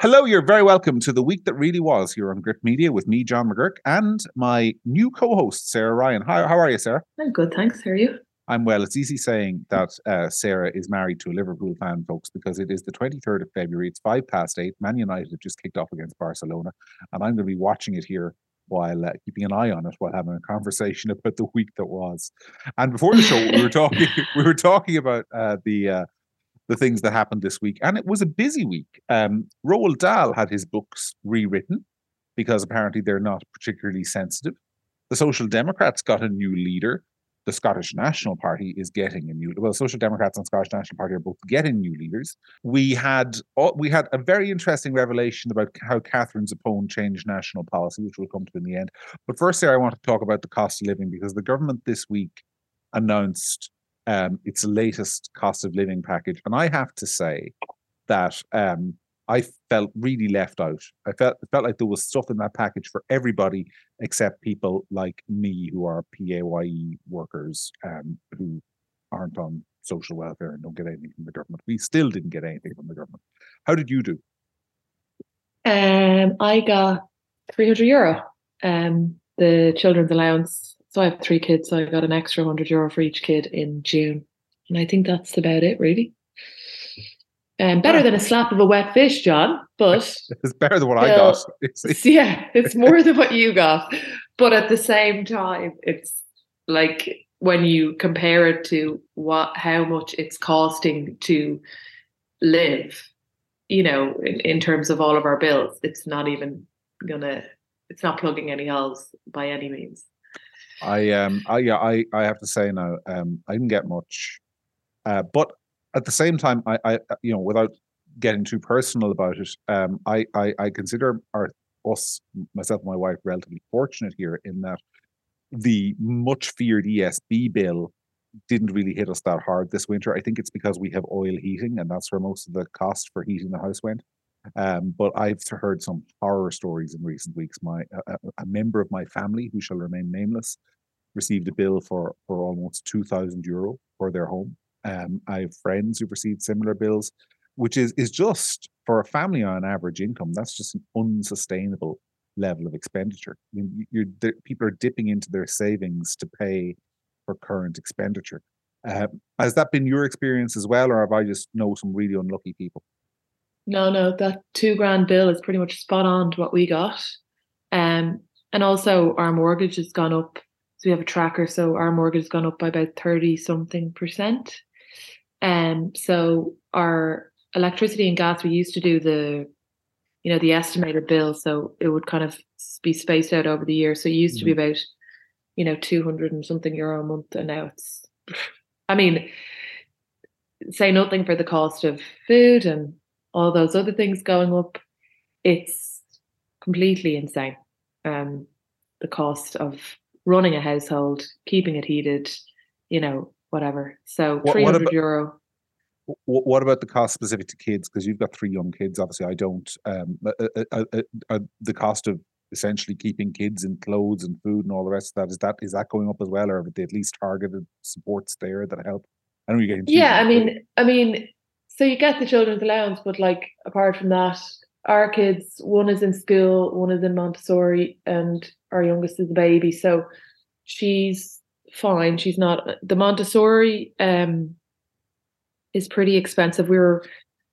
Hello, you're very welcome to the week that really was here on Grit Media with me, John McGurk, and my new co-host, Sarah Ryan. How, how are you, Sarah? I'm good, thanks. How are you? I'm well. It's easy saying that uh, Sarah is married to a Liverpool fan, folks, because it is the 23rd of February. It's five past eight. Man United have just kicked off against Barcelona, and I'm going to be watching it here while uh, keeping an eye on it while having a conversation about the week that was. And before the show, we were talking. we were talking about uh, the uh, the things that happened this week. And it was a busy week. Um, Roald Dahl had his books rewritten because apparently they're not particularly sensitive. The Social Democrats got a new leader. The Scottish National Party is getting a new well, Social Democrats and Scottish National Party are both getting new leaders. We had we had a very interesting revelation about how Katherine Zappone changed national policy, which we'll come to in the end. But first, Sarah, I want to talk about the cost of living because the government this week announced um, its latest cost of living package. And I have to say that um, I felt really left out. I felt felt like there was stuff in that package for everybody except people like me who are PAYE workers um, who aren't on social welfare and don't get anything from the government. We still didn't get anything from the government. How did you do? Um, I got 300 euro. Um, the children's allowance so I have three kids, so I got an extra hundred euro for each kid in June, and I think that's about it, really. Um, better than a slap of a wet fish, John. But it's better than what I got. Yeah, it's more than what you got. But at the same time, it's like when you compare it to what how much it's costing to live, you know, in, in terms of all of our bills, it's not even gonna it's not plugging any holes by any means. I um I yeah I I have to say now um I didn't get much, uh, but at the same time I I uh, you know without getting too personal about it um I I, I consider our us myself and my wife relatively fortunate here in that the much feared ESB bill didn't really hit us that hard this winter. I think it's because we have oil heating and that's where most of the cost for heating the house went. Um, but I've heard some horror stories in recent weeks. My a, a member of my family, who shall remain nameless, received a bill for for almost two thousand euro for their home. Um, I have friends who've received similar bills, which is is just for a family on average income. That's just an unsustainable level of expenditure. I mean, you're, people are dipping into their savings to pay for current expenditure. Uh, has that been your experience as well, or have I just know some really unlucky people? No, no, that two grand bill is pretty much spot on to what we got. Um, and also our mortgage has gone up. So we have a tracker, so our mortgage has gone up by about 30 something percent. Um, so our electricity and gas, we used to do the, you know, the estimated bill. So it would kind of be spaced out over the year. So it used mm-hmm. to be mm-hmm. about, you know, 200 and something euro a month. And now it's, I mean, say nothing for the cost of food and all those other things going up, it's completely insane. Um, the cost of running a household, keeping it heated, you know, whatever. So three hundred euro. What about the cost specific to kids? Because you've got three young kids. Obviously, I don't. Um, uh, uh, uh, uh, the cost of essentially keeping kids in clothes and food and all the rest of that is that is that going up as well, or have they at least targeted supports there that help? I know you're getting. Yeah, I mean, I mean, so you get the children's allowance, but like apart from that, our kids, one is in school, one is in Montessori, and our youngest is a baby. So she's fine. She's not the Montessori um is pretty expensive. We were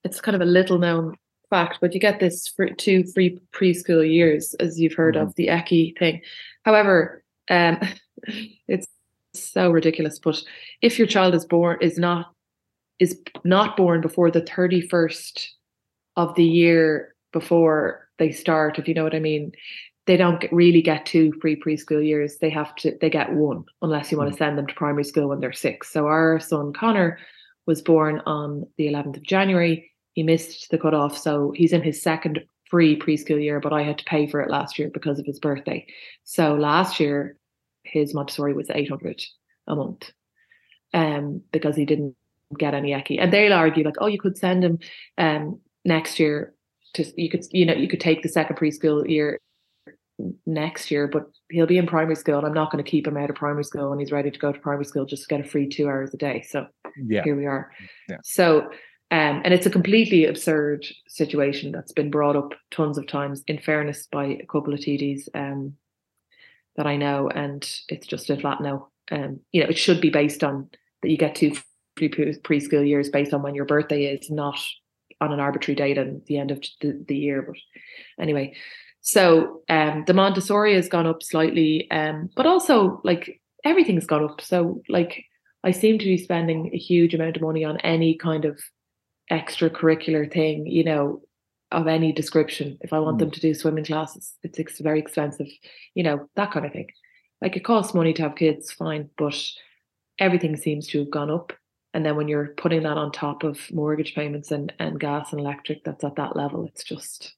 it's kind of a little known fact, but you get this for two free preschool years, as you've heard mm-hmm. of the ECCE thing. However, um it's so ridiculous. But if your child is born is not is not born before the 31st of the year before they start, if you know what I mean, they don't get, really get two free preschool years. They have to, they get one unless you want to mm. send them to primary school when they're six. So our son Connor was born on the 11th of January. He missed the cutoff. So he's in his second free preschool year, but I had to pay for it last year because of his birthday. So last year, his Montessori was 800 a month um, because he didn't get any ECCE. And they'll argue like, oh, you could send him um, next year to you could you know you could take the second preschool year next year, but he'll be in primary school, and I'm not going to keep him out of primary school when he's ready to go to primary school just to get a free two hours a day. So yeah. here we are. Yeah. So Um, and it's a completely absurd situation that's been brought up tons of times, in fairness, by a couple of TDs um, that I know. And it's just a flat no. Um, you know, it should be based on that you get two free preschool years based on when your birthday is, not on an arbitrary date at the end of the, the year. But anyway, so um, the Montessori has gone up slightly, um, but also like everything's gone up. So like I seem to be spending a huge amount of money on any kind of extracurricular thing, you know, of any description. If I want mm. them to do swimming classes, it's, it's very expensive, you know, that kind of thing. Like it costs money to have kids, fine, but everything seems to have gone up. And then when you're putting that on top of mortgage payments and, and gas and electric, that's at that level, it's just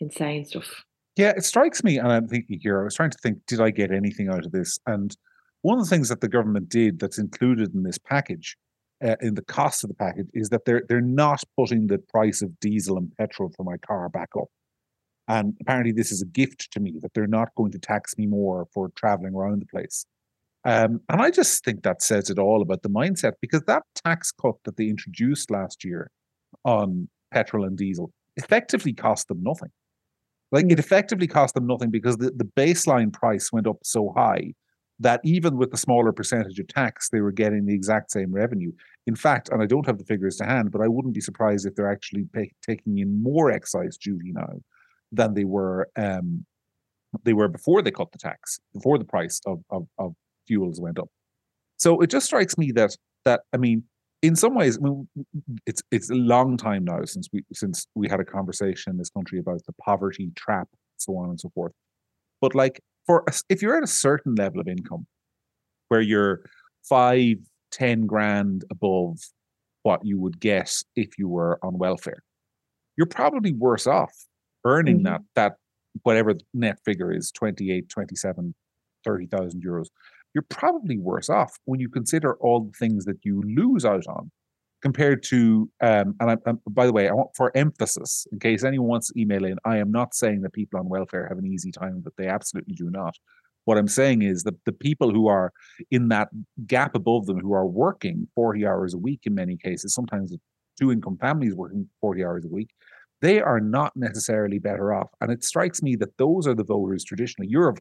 insane stuff. Yeah, it strikes me, and I'm thinking here, I was trying to think, did I get anything out of this? And one of the things that the government did that's included in this package uh, in the cost of the package is that they're they're not putting the price of diesel and petrol for my car back up. And apparently, this is a gift to me that they're not going to tax me more for traveling around the place. Um, and I just think that says it all about the mindset because that tax cut that they introduced last year on petrol and diesel effectively cost them nothing. Like it effectively cost them nothing because the, the baseline price went up so high that even with the smaller percentage of tax, they were getting the exact same revenue. In fact, and I don't have the figures to hand, but I wouldn't be surprised if they're actually pay, taking in more excise duty now than they were um, they were before they cut the tax, before the price of, of, of fuels went up. So it just strikes me that that I mean, in some ways, I mean, it's it's a long time now since we since we had a conversation in this country about the poverty trap, so on and so forth. But like for if you're at a certain level of income where you're five, ten grand above what you would get if you were on welfare, you're probably worse off earning mm-hmm. that that whatever net figure is 28 27 30,000 euros you're probably worse off when you consider all the things that you lose out on compared to um, and I, um, by the way, I want for emphasis, in case anyone wants to email in, I am not saying that people on welfare have an easy time, but they absolutely do not. What I'm saying is that the people who are in that gap above them, who are working 40 hours a week in many cases, sometimes two income families working 40 hours a week, they are not necessarily better off. And it strikes me that those are the voters traditionally. You're of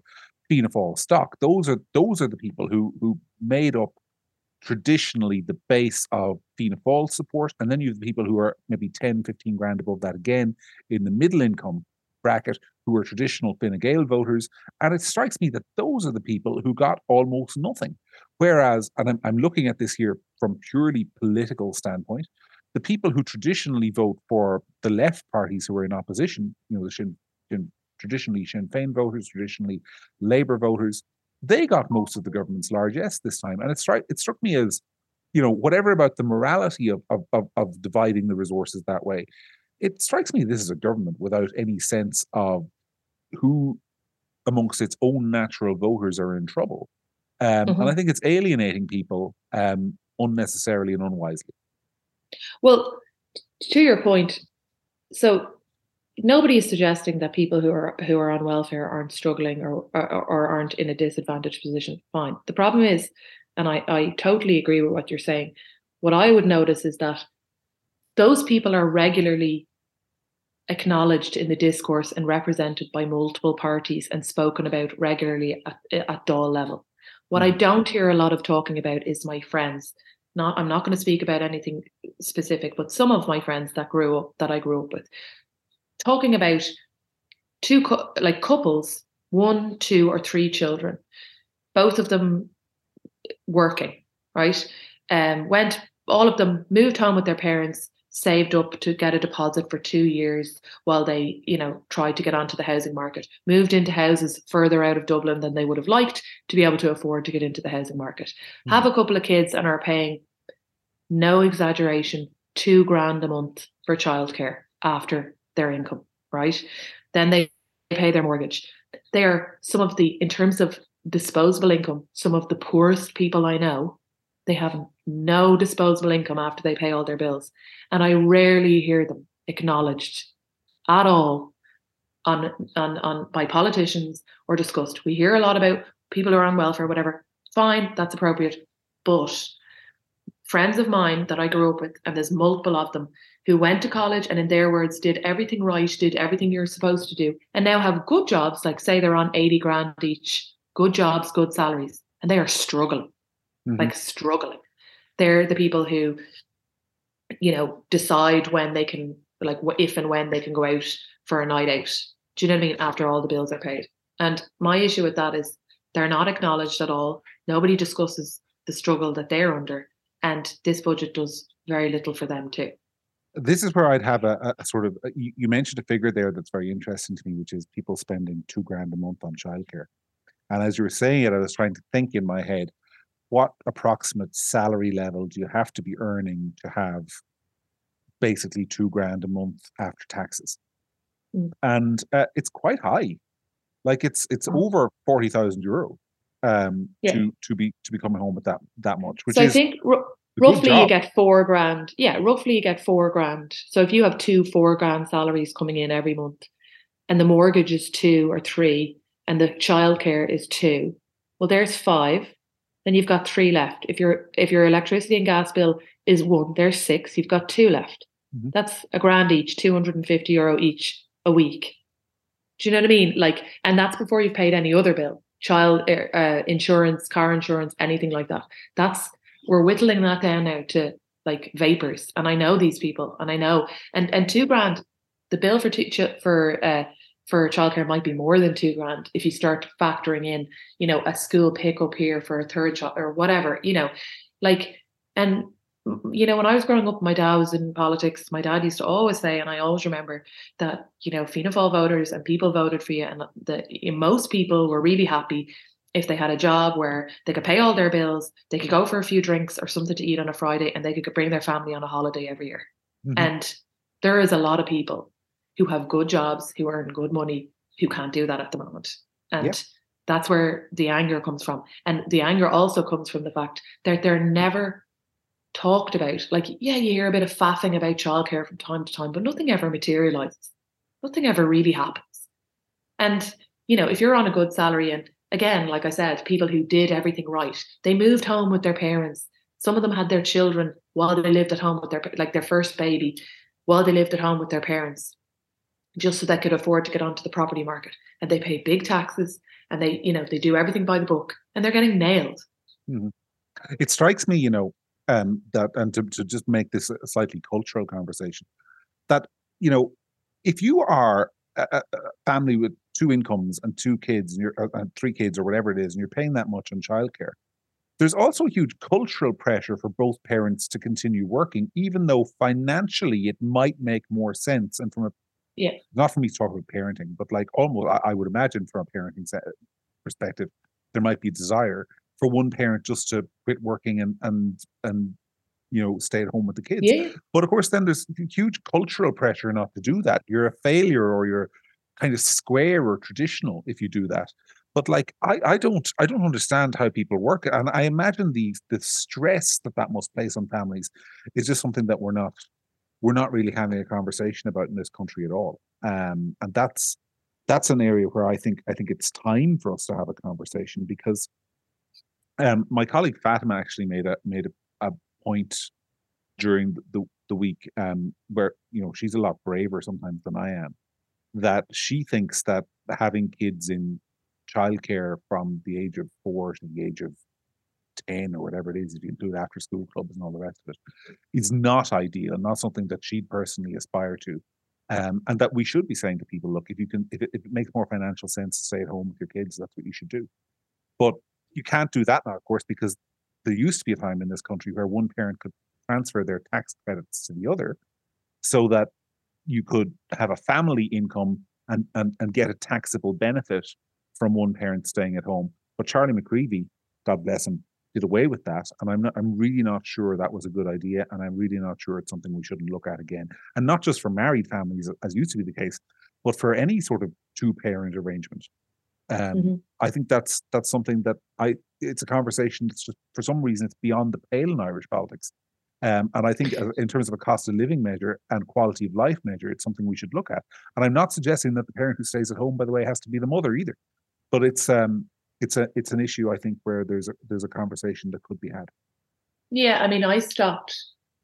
Fianna stock. Those are those are the people who who made up traditionally the base of Fianna Fáil support. And then you have the people who are maybe 10, 15 grand above that again in the middle income bracket who are traditional Fine Gael voters. And it strikes me that those are the people who got almost nothing. Whereas, and I'm, I'm looking at this here from purely political standpoint, the people who traditionally vote for the left parties who are in opposition, you know, the Sinn, Sinn, traditionally Sinn Féin voters, traditionally Labour voters, they got most of the government's largesse this time. And it struck it struck me as, you know, whatever about the morality of, of, of, of dividing the resources that way, it strikes me this is a government without any sense of who amongst its own natural voters are in trouble. Um, mm-hmm. And I mm-hmm. think it's alienating people um, unnecessarily and unwisely. Well, to your point, so nobody is suggesting that people who are who are on welfare aren't struggling or, or, or aren't in a disadvantaged position. Fine. The problem is, and I, I totally agree with what you're saying. What I would notice is that those people are regularly acknowledged in the discourse and represented by multiple parties and spoken about regularly at, at Dáil level. What I hmm. don't hear a lot of talking about is my friends. Not I'm not going to speak about anything specific, but some of my friends that grew up that I grew up with talking about two like couples, one, two, or three children, both of them working, right? Um, went all of them moved home with their parents, saved up to get a deposit for two years while they, you know, tried to get onto the housing market. Moved into houses further out of Dublin than they would have liked to be able to afford to get into the housing market. Mm. Have a couple of kids and are paying, no exaggeration, two grand a month for childcare after their income, right? Then they pay their mortgage. They're some of the, in terms of disposable income, some of the poorest people I know, they have no disposable income after they pay all their bills. And I rarely hear them acknowledged at all on, on, on by politicians or discussed. We hear a lot about people who are on welfare, whatever. Fine, that's appropriate. But friends of mine that I grew up with, and there's multiple of them who went to college and, in their words, did everything right, did everything you're supposed to do, and now have good jobs, like say they're on 80 grand each, good jobs, good salaries, and they are struggling, mm-hmm. like struggling. They're the people who, you know, decide when they can, like, if and when they can go out for a night out. Do you know what I mean? After all the bills are paid. And my issue with that is they're not acknowledged at all. Nobody discusses the struggle that they're under. And this budget does very little for them too. This is where I'd have a, a sort of, you, you, mentioned a figure there that's very interesting to me, which is people spending two grand a month on childcare. And as you were saying it, I was trying to think in my head, what approximate salary level do you have to be earning to have basically two grand a month after taxes? Mm. And uh, it's quite high. Like it's it's oh. over forty thousand euro um, yeah. to to be to be coming home with that that much. Which so I think roughly you get four grand. Yeah, roughly you get four grand. So if you have two four grand salaries coming in every month, and the mortgage is two or three, and the childcare is two, well, there's five. Then you've got three left. If your if your electricity and gas bill is one, there's six. You've got two left. Mm-hmm. That's a grand each, two hundred and fifty euro each a week. Do you know what I mean? Like, and that's before you've paid any other bill child er, uh, insurance, car insurance, anything like that. That's we're whittling that down now to like vapors. And I know these people, and I know, and and two grand, the bill for two, for uh, for childcare might be more than two grand if you start factoring in, you know, a school pickup here for a third child or whatever, you know, like, and you know, when I was growing up, my dad was in politics. My dad used to always say, and I always remember that, you know, Fianna Fáil voters and people voted for you, and that most people were really happy if they had a job where they could pay all their bills, they could go for a few drinks or something to eat on a Friday, and they could bring their family on a holiday every year. Mm-hmm. And there is a lot of people who have good jobs, who earn good money, who can't do that at the moment. And yep. that's where the anger comes from. And the anger also comes from the fact that they're never talked about. Like, yeah, you hear a bit of faffing about childcare from time to time, but nothing ever materializes. Nothing ever really happens. And, you know, if you're on a good salary, and again, like I said, people who did everything right, they moved home with their parents. Some of them had their children while they lived at home with their, like their first baby, while they lived at home with their parents, just so they could afford to get onto the property market. And they pay big taxes and they, you know, they do everything by the book and they're getting nailed. Mm-hmm. It strikes me, you know, um, that and to, to just make this a slightly cultural conversation that you know if you are a, a family with two incomes and two kids and you're uh, and three kids or whatever it is and you're paying that much on childcare. There's also a huge cultural pressure for both parents to continue working even though financially it might make more sense and from a yeah. not for me to talk about parenting but like almost I, I would imagine from a parenting perspective there might be desire for one parent just to quit working and and and you know stay at home with the kids. Yeah. but of course then there's huge cultural pressure not to do that. You're a failure or you're kind of square or traditional if you do that but like i i don't i don't understand how people work and i imagine the the stress that that must place on families is just something that we're not we're not really having a conversation about in this country at all um and that's that's an area where i think i think it's time for us to have a conversation because um, my colleague Fatima actually made a made a, a point during the the week um, where you know she's a lot braver sometimes than I am. That she thinks that having kids in childcare from the age of four to the age of 10 or whatever it is, if you do it after school clubs and all the rest of it, is not ideal, not something that she'd personally aspire to. Um, and that we should be saying to people, look, if you can, if it, if it makes more financial sense to stay at home with your kids, that's what you should do. But you can't do that now, of course, because there used to be a time in this country where one parent could transfer their tax credits to the other so that you could have a family income and, and, and get a taxable benefit from one parent staying at home. But Charlie McCreevy, God bless him, did away with that. And I'm not I'm really not sure that was a good idea. And I'm really not sure it's something we shouldn't look at again. And not just for married families, as used to be the case, but for any sort of two parent arrangement. Um, mm-hmm. I think that's that's something that I it's a conversation that's just for some reason it's beyond the pale in Irish politics. Um, and I think uh, in terms of a cost of living measure and quality of life measure, it's something we should look at. And I'm not suggesting that the parent who stays at home, by the way, has to be the mother either. But it's um it's a it's an issue I think where there's a there's a conversation that could be had. Yeah, I mean, I stopped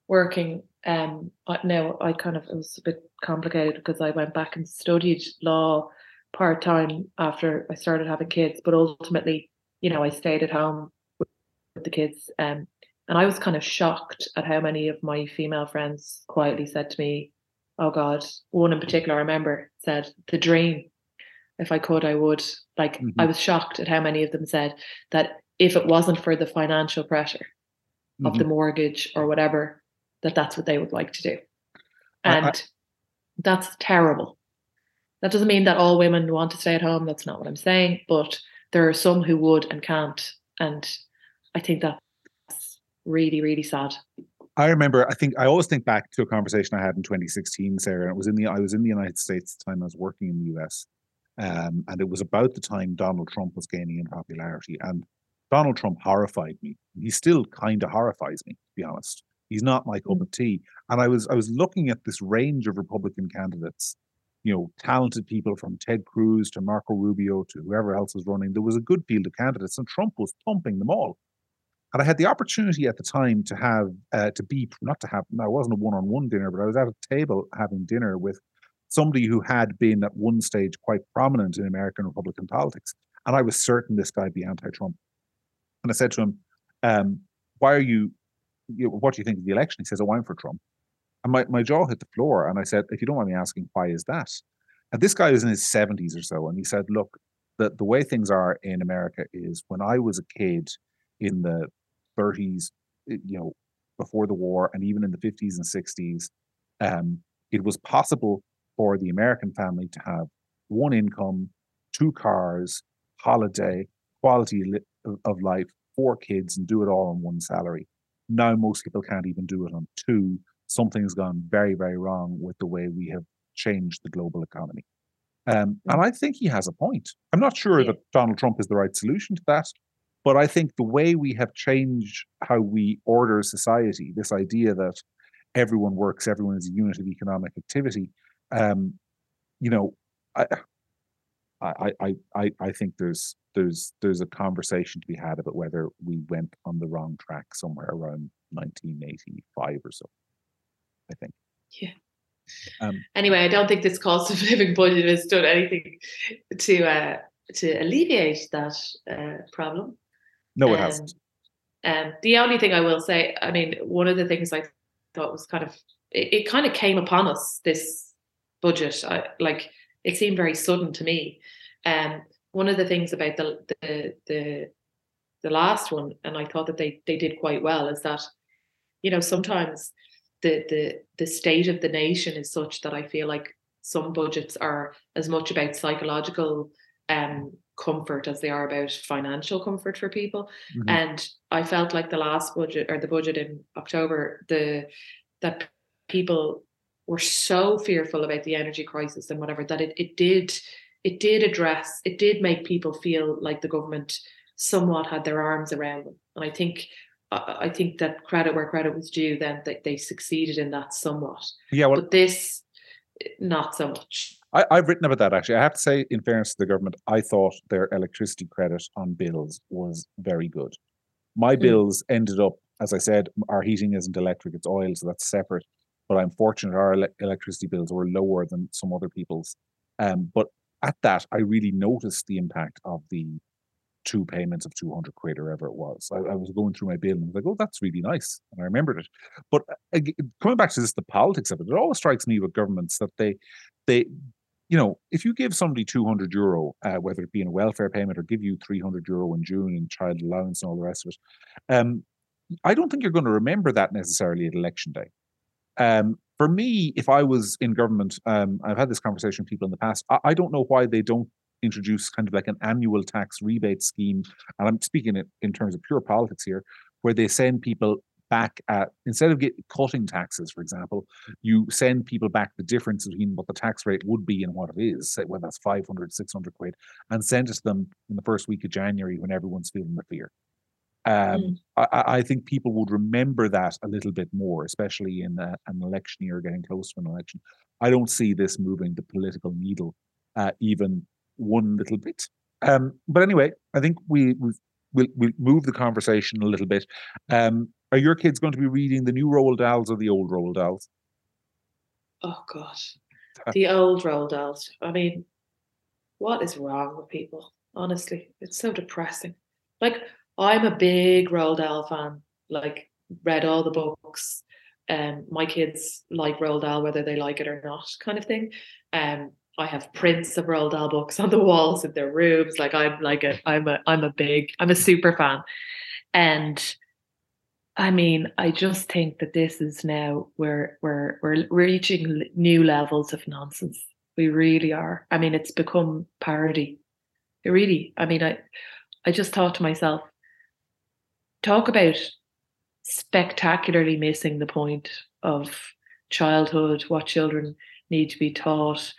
working. Um, now I kind of it was a bit complicated because I went back and studied law part time after I started having kids, but ultimately, you know, I stayed at home with, with the kids. Um, and I was kind of shocked at how many of my female friends quietly said to me, "Oh God," one in particular I remember said, "The dream." If I could, I would. Like, mm-hmm. I was shocked at how many of them said that if it wasn't for the financial pressure mm-hmm. of the mm-hmm. mortgage or whatever, that that's what they would like to do. And I, I, that's terrible. That doesn't mean that all women want to stay at home. That's not what I'm saying. But there are some who would and can't. And I think that's really, really sad. I remember, I think I always think back to a conversation I had in 2016, Sarah, and it was in the I was in the United States at the time I was working in the US. Um, and it was about the time Donald Trump was gaining in popularity. And Donald Trump horrified me. He still kind of horrifies me, to be honest. He's not my cup mm. of tea. And I was I was looking at this range of Republican candidates, you know, talented people from Ted Cruz to Marco Rubio to whoever else was running. There was a good field of candidates, and Trump was thumping them all. And I had the opportunity at the time to have uh, to be not to have. No, it wasn't a one-on-one dinner, but I was at a table having dinner with somebody who had been at one stage quite prominent in American Republican politics. And I was certain this guy would be anti-Trump. And I said to him, um, "Why are you, you know, What do you think of the election?" He says, "Oh, I'm for Trump." And my, my jaw hit the floor. And I said, "If you don't mind me asking, why is that?" And this guy was in his 70s or so, and he said, "Look, the the way things are in America is when I was a kid in the 30s, you know, before the war, and even in the 50s and 60s, um, it was possible for the American family to have one income, two cars, holiday, quality of life, four kids, and do it all on one salary. Now, most people can't even do it on two. Something's gone very, very wrong with the way we have changed the global economy. Um, and I think he has a point. I'm not sure yeah. that Donald Trump is the right solution to that, but I think the way we have changed how we order society, this idea that everyone works, everyone is a unit of economic activity, um, you know, I, I, I, I, I think there's there's there's a conversation to be had about whether we went on the wrong track somewhere around 1985 or so. I think. Yeah. Um, anyway, I don't think this cost of living budget has done anything to uh, to alleviate that uh, problem. No, it um, hasn't. Um, the only thing I will say, I mean, one of the things I thought was kind of it, it kind of came upon us this budget. I, like it seemed very sudden to me. Um, one of the things about the the the the last one, and I thought that they they did quite well, is that you know sometimes the the the state of the nation is such that I feel like some budgets are as much about psychological um, comfort as they are about financial comfort for people. Mm-hmm. And I felt like the last budget or the budget in October, the that people were so fearful about the energy crisis and whatever that it, it did it did address it did make people feel like the government somewhat had their arms around them and i think i think that credit where credit was due then that they succeeded in that somewhat yeah well, but this not so much I, i've written about that actually i have to say in fairness to the government i thought their electricity credit on bills was very good my mm. bills ended up as i said our heating isn't electric it's oil so that's separate but i'm fortunate our ele- electricity bills were lower than some other people's um, but at that, I really noticed the impact of the two payments of 200 quid or whatever it was. I, I, was going through my bill and I was like, oh, that's really nice. And I remembered it. But uh, coming back to this, the politics of it, it always strikes me with governments that they, they, you know, if you give somebody 200 euro, uh, whether it be in a welfare payment or give you 300 euro in June in child allowance and all the rest of it, um, I don't think you're going to remember that necessarily at election day. Um, for me, if I was in government, um, I've had this conversation with people in the past. I, I, don't know why they don't introduce kind of like an annual tax rebate scheme. And I'm speaking it in terms of pure politics here, where they send people back at instead of get, cutting taxes, for example, you send people back the difference between what the tax rate would be and what it is, say whether that's 500, 600 quid, and send it to them in the first week of January when everyone's feeling the fear. Um, mm. I, I, think people would remember that a little bit more, especially in a, an election year, getting close to an election. I don't see this moving the political needle uh, even one little bit. Um, but anyway, I think we, we've we'll we'll move the conversation a little bit. Um, are your kids going to be reading the new Roald Dahls or the old Roald Dahls? Oh gosh, the old Roald Dahls. I mean, what is wrong with people? Honestly, it's so depressing. Like I'm a big Roald Dahl fan. Like read all the books. Um, my kids like Roald Dahl whether they like it or not, kind of thing. Um, I have prints of Roald Dahl books on the walls in their rooms. Like I'm like a I'm a I'm a big I'm a super fan, and I mean I just think that this is now we're we're we're reaching new levels of nonsense. We really are. I mean it's become parody. It really. I mean I I just thought to myself, talk about spectacularly missing the point of childhood, what children need to be taught,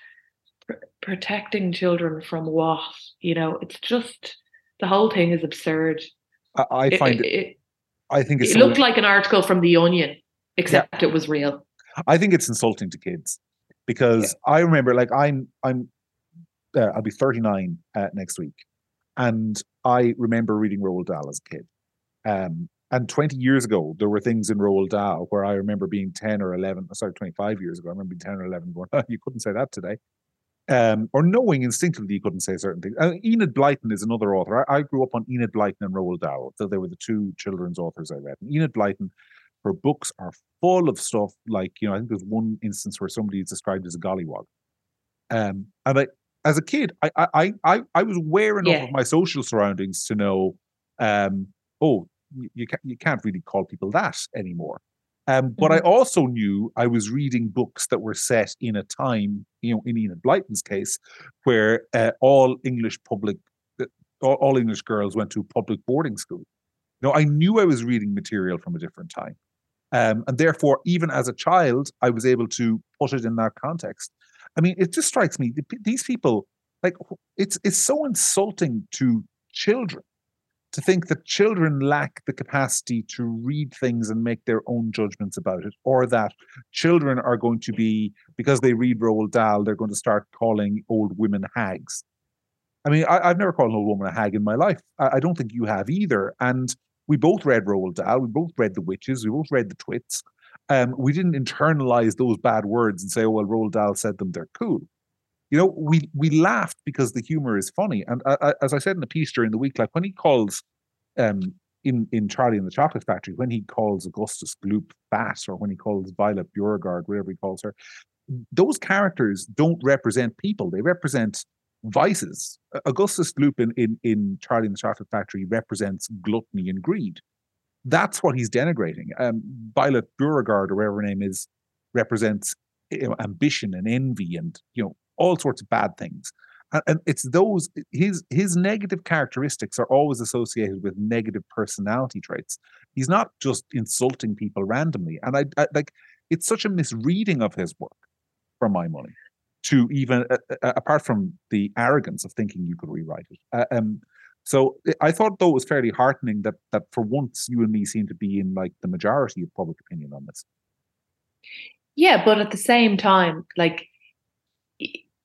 pr- protecting children from what, you know, it's just the whole thing is absurd. I, I find it, it, it, I think it looked like an article from The Onion, except yeah. it was real. I think it's insulting to kids because yeah. I remember, like, I'm, I'm, uh, I'll be 39 uh, next week, and I remember reading Roald Dahl as a kid. Um, and 20 years ago, there were things in Roald Dahl where I remember being 10 or 11, sorry, 25 years ago, I remember being 10 or 11 going, oh, you couldn't say that today. Um, or knowing instinctively you couldn't say certain things. Uh, Enid Blyton is another author. I, I, grew up on Enid Blyton and Roald Dahl. So they were the two children's authors I read. And Enid Blyton, her books are full of stuff like, you know, I think there's one instance where somebody is described as a gollywog. Um, and I, as a kid, I, I, I, I was aware enough yeah. of my social surroundings to know, um, oh, you, can't, you can't really call people that anymore. Um, but mm-hmm. I also knew I was reading books that were set in a time, you know, in Enid Blyton's case, where uh, all English public, uh, all, all, English girls went to public boarding school. You know, I knew I was reading material from a different time, um, and therefore, even as a child, I was able to put it in that context. I mean, it just strikes me these people, like, it's it's so insulting to children to think that children lack the capacity to read things and make their own judgments about it, or that children are going to be, because they read Roald Dahl, they're going to start calling old women hags. I mean, I, have never called an old woman a hag in my life. I, I, don't think you have either. And we both read Roald Dahl. We both read The Witches. We both read The Twits. Um, we didn't internalize those bad words and say, oh, well, Roald Dahl said them, they're cool you know, we we laughed because the humor is funny. And uh, as I said in the piece during the week, like when he calls um in in Charlie and the Chocolate Factory, when he calls Augustus Gloop fat, or when he calls Violet Beauregarde, whatever he calls her, those characters don't represent people; they represent vices. Augustus Gloop in, in in Charlie and the Chocolate Factory represents gluttony and greed. That's what he's denigrating. Um, Violet Beauregarde, or whatever her name is, represents ambition and envy and you know all sorts of bad things. And, it's those his his negative characteristics are always associated with negative personality traits. He's not just insulting people randomly, and I, I like it's such a misreading of his work, for my money. To even uh, uh, apart from the arrogance of thinking you could rewrite it. Uh, um, so I thought though it was fairly heartening that that for once you and me seem to be in like the majority of public opinion on this. Yeah, but at the same time, like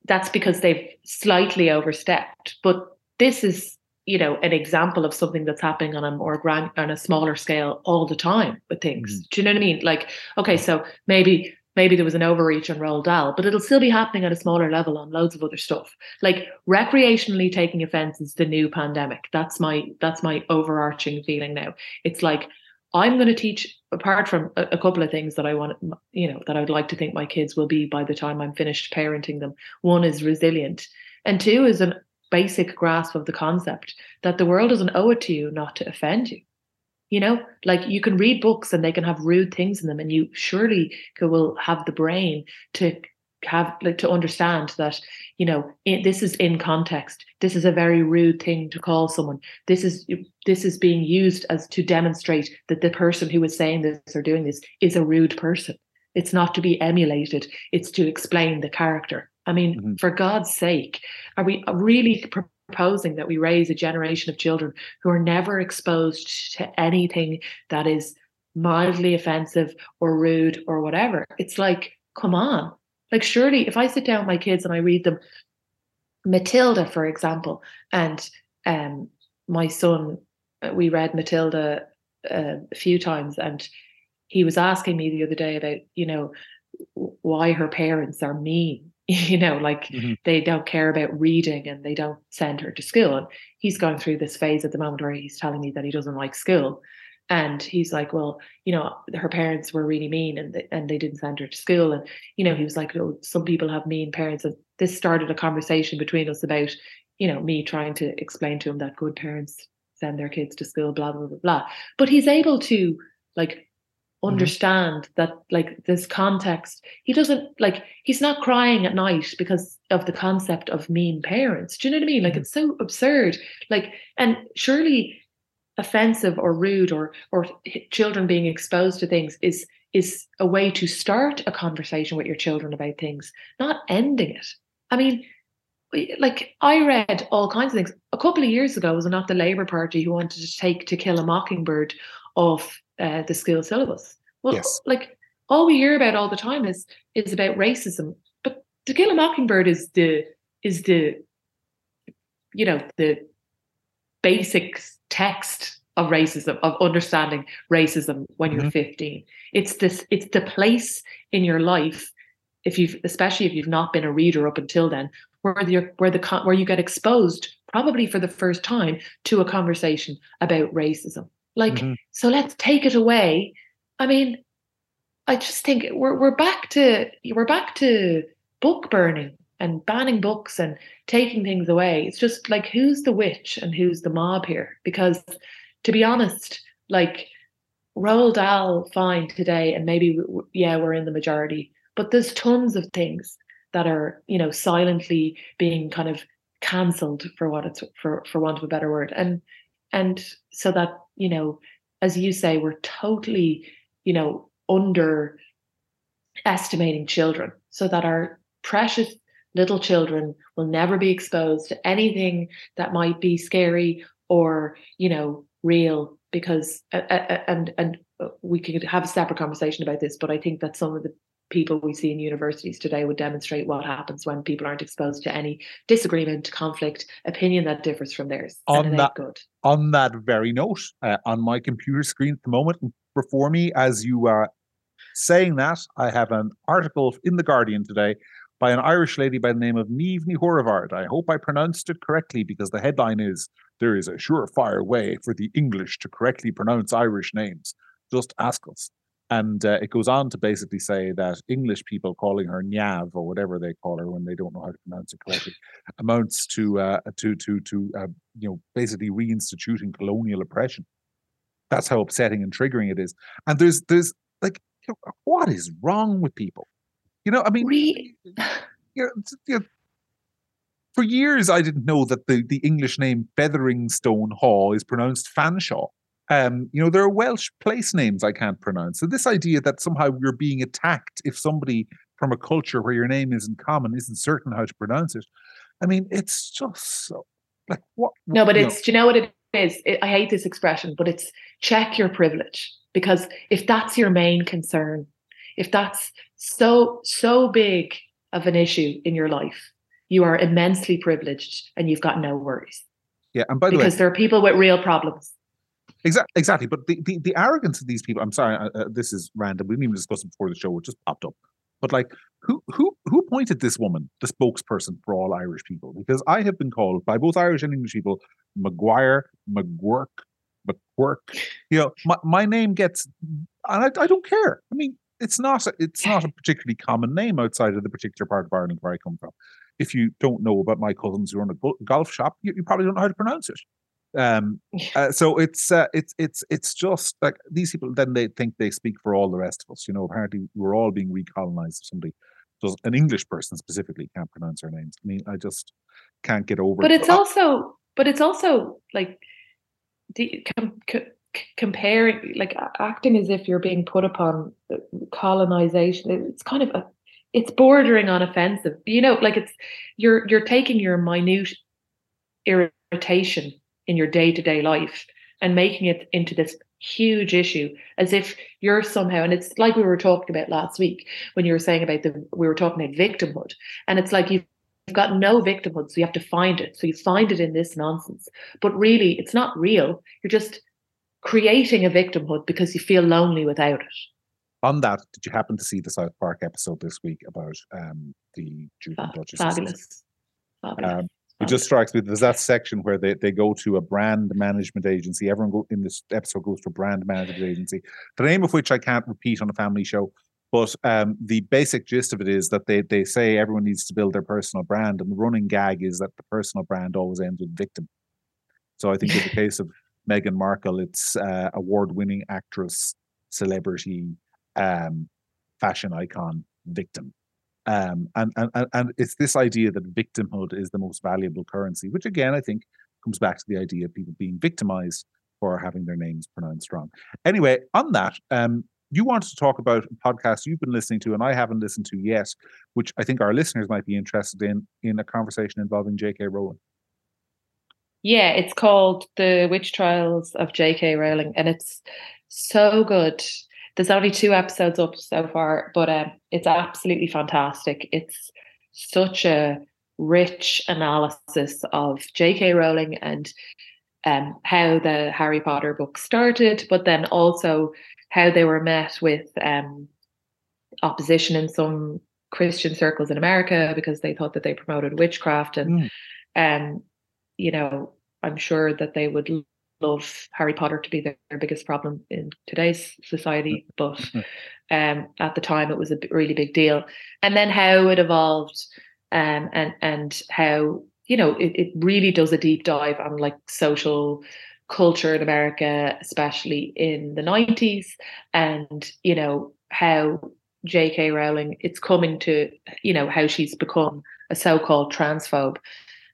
that's because they've slightly overstepped. But this is, you know, an example of something that's happening on a more grand, on a smaller scale all the time with things. Mm-hmm. Do you know what I mean? Like, okay, so maybe maybe there was an overreach on Roald Dahl, but it'll still be happening at a smaller level on loads of other stuff. Like recreationally taking offense is the new pandemic. That's my that's my overarching feeling now. It's like I'm going to teach, apart from a, a, couple of things that I want, you know, that I'd like to think my kids will be by the time I'm finished parenting them. One is resilient, and two is a basic grasp of the concept that the world doesn't owe it to you not to offend you. You know, like you can read books and they can have rude things in them, and you surely will have the brain to have like to understand that you know it, this is in context. This is a very rude thing to call someone. This is this is being used as to demonstrate that the person who is saying this or doing this is a rude person. It's not to be emulated. It's to explain the character. I mean mm-hmm. for god's sake are we really proposing that we raise a generation of children who are never exposed to anything that is mildly offensive or rude or whatever? It's like come on like, surely, if I sit down with my kids and I read them, Matilda, for example, and um, my son we read Matilda uh, a few times, and he was asking me the other day about, you know, why her parents are mean. You know, like mm-hmm. they don't care about reading and they don't send her to school. And he's going through this phase at the moment where he's telling me that he doesn't like school. And he's like, well, you know, her parents were really mean and they, and they didn't send her to school. And, you know, he was like, oh, some people have mean parents. And this started a conversation between us about, you know, me trying to explain to him that good parents send their kids to school, blah, blah, blah, blah. But he's able to like mm-hmm. understand mm-hmm. that like this context he doesn't like he's not crying at night because of the concept of mean parents do you know what i mean like mm-hmm. it's so absurd like and surely offensive or rude or or children being exposed to things is is a way to start a conversation with your children about things not ending it i mean like I read all kinds of things. A couple of years ago, was it not the Labour Party who wanted to take To Kill a Mockingbird off uh, the school syllabus? Well, yes. like all we hear about all the time is is about racism. But To Kill a Mockingbird is the is the you know the basic text of racism of understanding racism when you're mm-hmm. 15 it's this it's the place in your life if you've especially if you've not been a reader up until then where the where the where you get exposed probably for the first time to a conversation about racism. Like, mm-hmm. so let's take it away. I mean, I just think we're we're back to we're back to book burning and banning books and taking things away. It's just like who's the witch and who's the mob here? Because to be honest, like Roald Dahl fine today, and maybe yeah, we're in the majority, but there's tons of things that are you know silently being kind of cancelled for what it's for for want of a better word and and so that you know as you say we're totally you know under estimating children so that our precious little children will never be exposed to anything that might be scary or you know real because uh, uh, and and we could have a separate conversation about this but i think that some of the people we see in universities today would demonstrate what happens when people aren't exposed to any disagreement, conflict, opinion that differs from theirs. On that, good. on that very note, uh, on my computer screen at the moment before me, as you are saying that, I have an article in the Guardian today by an Irish lady by the name of Ní Chomhaird. I hope I pronounced it correctly because the headline is "There is a surefire way for the English to correctly pronounce Irish names." Just ask us. And uh, it goes on to basically say that English people calling her Niamh or whatever they call her when they don't know how to pronounce it correctly amounts to uh, to to to uh, you know basically reinstituting colonial oppression. That's how upsetting and triggering it is. And there's there's like you know, what is wrong with people? You know, I mean, Re- you know, you know, for years I didn't know that the the English name Featheringstone Hall is pronounced Fanshawe. Um, you know, there are Welsh place names I can't pronounce. So this idea that somehow you're being attacked if somebody from a culture where your name isn't common isn't certain how to pronounce it. I mean, it's just so like what? No, but it's know. do you know what it is? It, I hate this expression, but it's check your privilege because if that's your main concern, if that's so so big of an issue in your life, you are immensely privileged and you've got no worries. Yeah, and by the because way, because there are people with real problems. Exactly, exactly. But the, the, the arrogance of these people. I'm sorry, uh, uh, this is random. We didn't even discuss it before the show. It just popped up. But like, who who who appointed this woman the spokesperson for all Irish people? Because I have been called by both Irish and English people McGuire, McGurk, McQuirk. You know, my, my name gets, and I, I don't care. I mean, it's not a, it's not a particularly common name outside of the particular part of Ireland where I come from. If you don't know about my cousins who run a golf shop, you, you probably don't know how to pronounce it. Um, uh, so it's uh, it's it's it's just like these people. Then they think they speak for all the rest of us. You know, apparently we're all being recolonized. If Somebody does an English person specifically can't pronounce our names. I mean, I just can't get over. But it. it's also, but it's also like the com- comparing, like acting as if you're being put upon colonization. It's kind of a, it's bordering on offensive. You know, like it's you're you're taking your minute irritation in your day to day life and making it into this huge issue as if you're somehow and it's like we were talking about last week when you were saying about the we were talking about victimhood and it's like you've got no victimhood, so you have to find it. So you find it in this nonsense. But really, it's not real. You're just creating a victimhood because you feel lonely without it. On that, did you happen to see the South Park episode this week about um, the Duke and Duchess? Fabulous. Fabulous. Um, it just strikes me there's that section where they, they go to a brand management agency. Everyone go, in this episode goes to a brand management agency, the name of which I can't repeat on a family show. But um, the basic gist of it is that they they say everyone needs to build their personal brand, and the running gag is that the personal brand always ends with victim. So I think in the case of Meghan Markle, it's uh, award-winning actress, celebrity, um, fashion icon, victim. Um, and, and and it's this idea that victimhood is the most valuable currency, which again I think comes back to the idea of people being victimized for having their names pronounced wrong. Anyway, on that, um, you wanted to talk about a podcast you've been listening to and I haven't listened to yet, which I think our listeners might be interested in in a conversation involving J.K. Rowling. Yeah, it's called The Witch Trials of J.K. Rowling, and it's so good there's only two episodes up so far, but um, it's absolutely fantastic. It's such a rich analysis of J.K. Rowling and um, how the Harry Potter book started, but then also how they were met with um, opposition in some Christian circles in America because they thought that they promoted witchcraft, and mm. um, you know, I'm sure that they would love Harry Potter to be their, their biggest problem in today's society, but um, at the time it was a really big deal. And then how it evolved, um, and and how you know it, it really does a deep dive on like social culture in America, especially in the nineties, and you know how J.K. Rowling it's coming to you know how she's become a so-called transphobe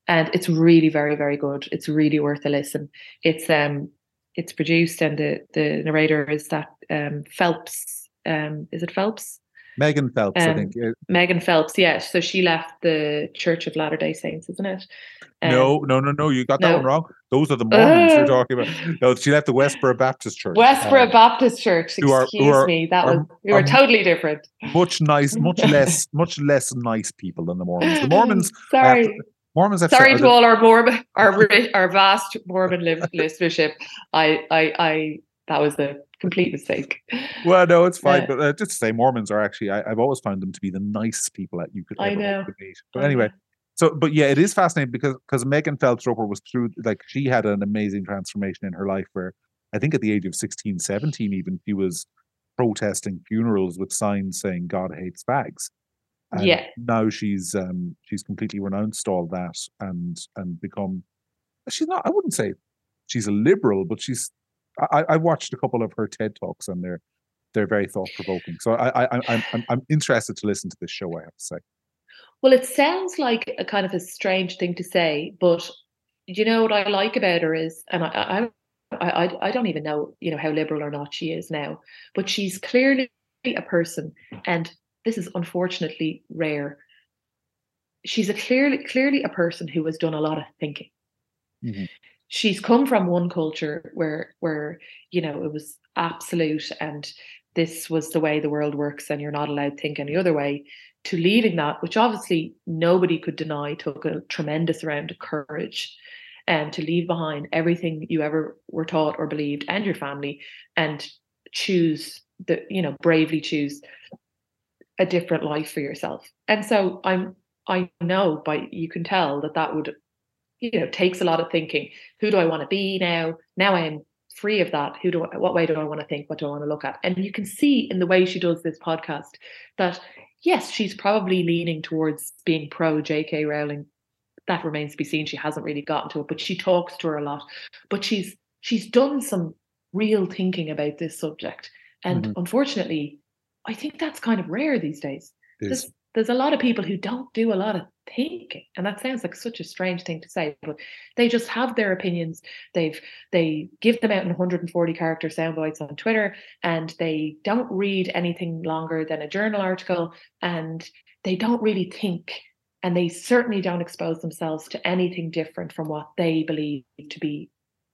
and it's really very very good. It's really worth a listen. It's um it's produced and the the narrator is that um phelps um is it phelps? Megan phelps um, i think megan phelps yeah. So she left the church of latter day saints isn't it? Um, no no no no you got that no. one wrong. Those are the mormons uh, you're talking about. No she left the westboro baptist church westboro um, baptist church excuse are, are, me. That are, was we were totally different. much nice much less much less nice people than the mormons. The mormons sorry Mormons. Have Sorry to all our Mormon, our our vast Mormon listenership. I, I, I. That was a complete mistake. Well, no, it's fine. but uh, just to say, Mormons are actually. I, have always found them to be the nice people that you could ever I know. meet. But anyway, so but yeah, it is fascinating because because Megan Phelps Roper was through like she had an amazing transformation in her life where I think at the age of 16, 17 even she was protesting funerals with signs saying God hates fags. And yeah. Now she's um she's completely renounced all that and and become she's not I wouldn't say she's a liberal, but she's I, I watched a couple of her TED talks and they're they're very thought provoking. So I, I I'm I'm I'm interested to listen to this show. I have to say. Well, it sounds like a kind of a strange thing to say, but you know what I like about her is, and I I I, I don't even know you know how liberal or not she is now, but she's clearly a person, and this is unfortunately rare. She's a clearly clearly a person who has done a lot of thinking. Mm-hmm. She's come from one culture where where you know it was absolute and this was the way the world works and you're not allowed to think any other way to leaving that which obviously nobody could deny took a tremendous amount of courage and um, to leave behind everything you ever were taught or believed and your family and choose the you know bravely choose a different life for yourself. And so I'm I know by you can tell that that would you know takes a lot of thinking. Who do I want to be now? Now I am free of that. Who do I, what way do I want to think? What do I want to look at? And you can see in the way she does this podcast that yes, she's probably leaning towards being pro J.K. Rowling. That remains to be seen. She hasn't really gotten to it, but she talks to her a lot. But she's she's done some real thinking about this subject. And mm-hmm. unfortunately, I think that's kind of rare these days. There's, there's a lot of people who don't do a lot of thinking, and that sounds like such a strange thing to say, but they just have their opinions. They've they give them out in 140 character sound bites on Twitter, and they don't read anything longer than a journal article, and they don't really think, and they certainly don't expose themselves to anything different from what they believe to be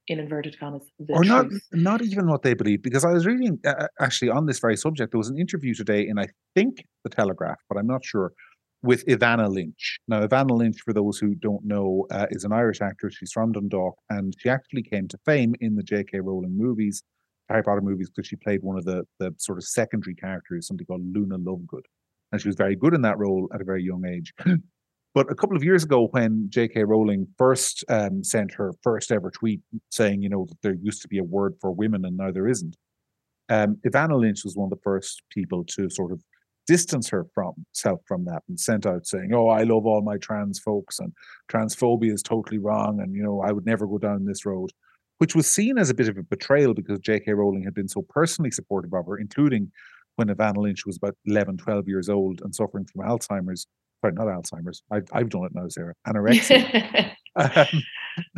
in inverted commas or not not even what they believe because i was reading uh, actually on this very subject there was an interview today in i think the telegraph but i'm not sure with Evanna Lynch. Now, Evanna Lynch, for those who don't know, uh, is an Irish actress. She's from Dundalk, and she actually came to fame in the J.K. Rowling movies, Harry Potter movies, because she played one of the the sort of secondary characters, something called Luna Lovegood, and she was very good in that role at a very young age. But a couple of years ago, when J.K. Rowling first um, sent her first ever tweet saying, you know, that there used to be a word for women and now there isn't, um, Evanna Lynch was one of the first people to sort of distance her from self from that and sent out saying, "Oh, I love all my trans folks and transphobia is totally wrong, and you know I would never go down this road," which was seen as a bit of a betrayal because J.K. Rowling had been so personally supportive of her, including when Evanna Lynch was about 11, 12 years old and suffering from Alzheimer's. Sorry, not Alzheimer's. I've, I've done it now, Sarah. Anorexia. um,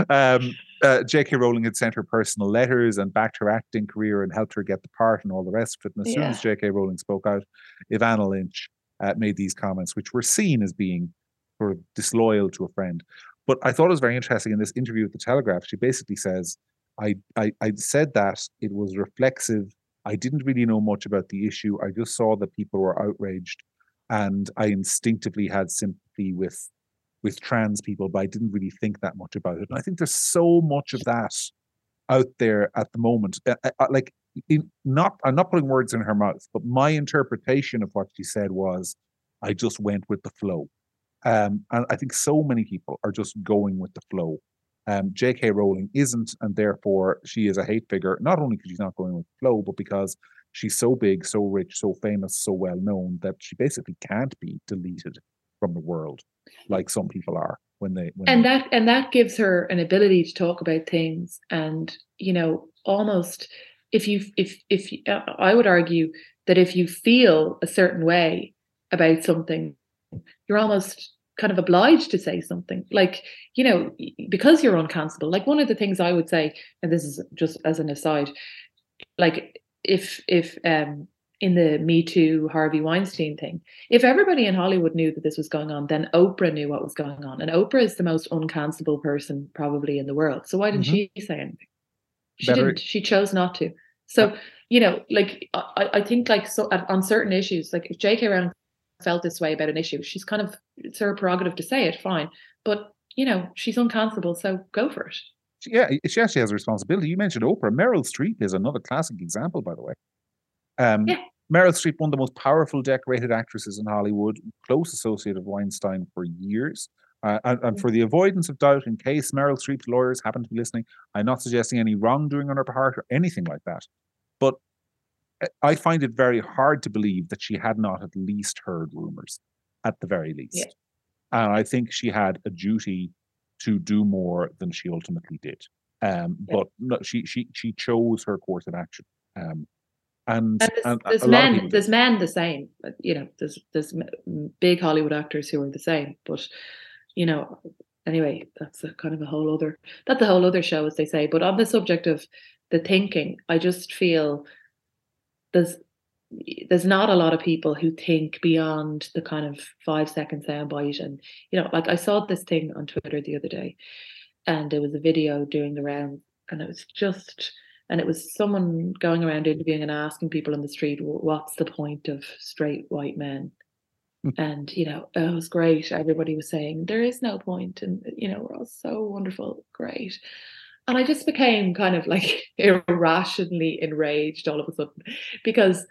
um, uh, J.K. Rowling had sent her personal letters and backed her acting career and helped her get the part and all the rest of it. And as yeah. soon as J.K. Rowling spoke out, Evanna Lynch uh, made these comments, which were seen as being sort of disloyal to a friend. But I thought it was very interesting in this interview with the Telegraph. She basically says, I, I, I said that it was reflexive. I didn't really know much about the issue. I just saw that people were outraged and I instinctively had sympathy with with trans people, but I didn't really think that much about it. And I think there's so much of that out there at the moment. I, I, like, in, not I'm not putting words in her mouth, but my interpretation of what she said was, I just went with the flow. Um, and I think so many people are just going with the flow. Um, J.K. Rowling isn't, and therefore she is a hate figure. Not only because she's not going with the flow, but because she's so big, so rich, so famous, so well known that she basically can't be deleted from the world like some people are when they when and they, that and that gives her an ability to talk about things and you know almost if you if if uh, i would argue that if you feel a certain way about something you're almost kind of obliged to say something. Like you know because you're uncancelable like one of the things i would say and this is just as an aside like if if um in the Me Too Harvey Weinstein thing. If everybody in Hollywood knew that this was going on, then Oprah knew what was going on. And Oprah is the most uncancelable person probably in the world. So why didn't mm-hmm. she say anything? She Better. didn't. She chose not to. So, you know, like I, I think like so on certain issues, like if J.K. Rowling felt this way about an issue, she's kind of it's her prerogative to say it, fine. But you know, she's uncancelable, so go for it. Yeah, she actually has a responsibility. You mentioned Oprah. Meryl Streep is another classic example, by the way. Um, yeah. Meryl Streep, one of the most powerful decorated actresses in Hollywood, close associate of Weinstein for years. Uh, and, and, mm. for the avoidance of doubt, in case Meryl Streep's lawyers happen to be listening, I'm not suggesting any wrongdoing on her part or anything like that. But uh, I find it very hard to believe that she had not at least heard rumors, at the very least. Yeah. And I think she had a duty to do more than she ultimately did. Um, yeah. But no, she she she chose her course of action. Um, and, and, there's, and there's men there's men the same you know there's there's big hollywood actors who are the same but you know anyway that's a kind of a whole other that's a whole other show as they say but on the subject of the thinking i just feel there's there's not a lot of people who think beyond the kind of five second soundbite. And you know like i saw this thing on twitter the other day and there was a video doing the round and it was just and it was someone going around interviewing and asking people on the street what's the point of straight white men? Hmm. and you know it was great. Everybody was saying there is no point and you know we're all so wonderful great. And i just became kind of like irrationally enraged all of a sudden because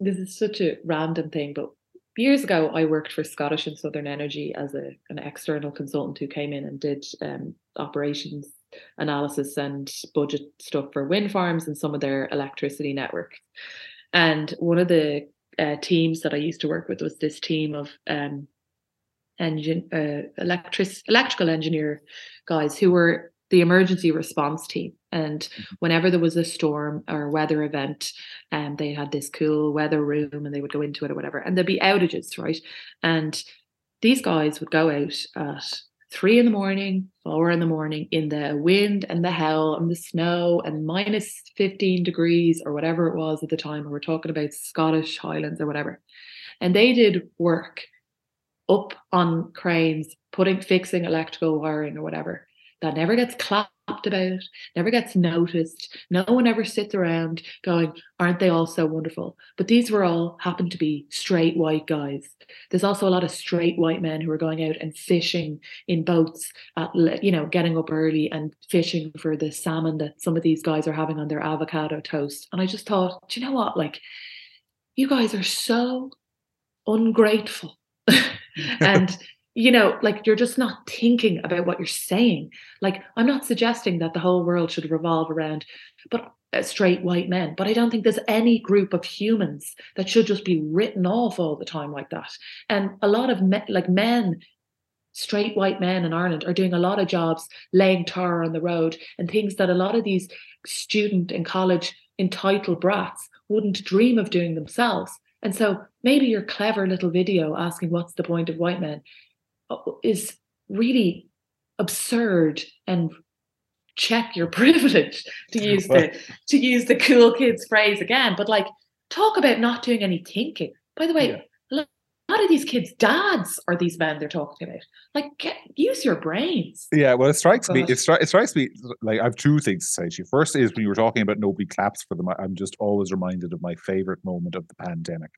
this is such a random thing but years ago i worked for scottish and southern energy as a, an external consultant who came in and did um, operations analysis and budget stuff for wind farms and some of their electricity networks. And one of the uh, teams that I used to work with was this team of um, engine uh, electric electrical engineer guys who were the emergency response team. And whenever there was a storm or weather event, and um, they had this cool weather room and they would go into it or whatever, and there'd be outages, right? And these guys would go out at three in the morning, four in the morning, in the wind and the hell and the snow and minus 15 degrees or whatever it was at the time. We're talking about Scottish Highlands or whatever. And they did work up on cranes, putting fixing electrical wiring or whatever that never gets clapped about, never gets noticed. No one ever sits around going, aren't they all so wonderful? But these were all happened to be straight white guys. There's also a lot of straight white men who are going out and fishing in boats at, you know, getting up early and fishing for the salmon that some of these guys are having on their avocado toast. And I just thought, do you know what? Like, you guys are so ungrateful. and you know, like you're just not thinking about what you're saying. Like, I'm not suggesting that the whole world should revolve around, but uh, straight white men. But I don't think there's any group of humans that should just be written off all the time like that. And a lot of me- like men, straight white men in Ireland are doing a lot of jobs laying tar on the road and things that a lot of these student and college entitled brats wouldn't dream of doing themselves. And so maybe your clever little video asking what's the point of white men Uh, is really absurd and check your privilege to use the to use the cool kids phrase again but like talk about not doing any thinking. By the way yeah. a lot of these kids dads are these men they're talking about. Like get, use your brains. Yeah well it strikes me it, stri- it strikes me like i have two things to say to you. First is when you were talking about nobody claps for them. I'm just always reminded of my favorite moment of the pandemic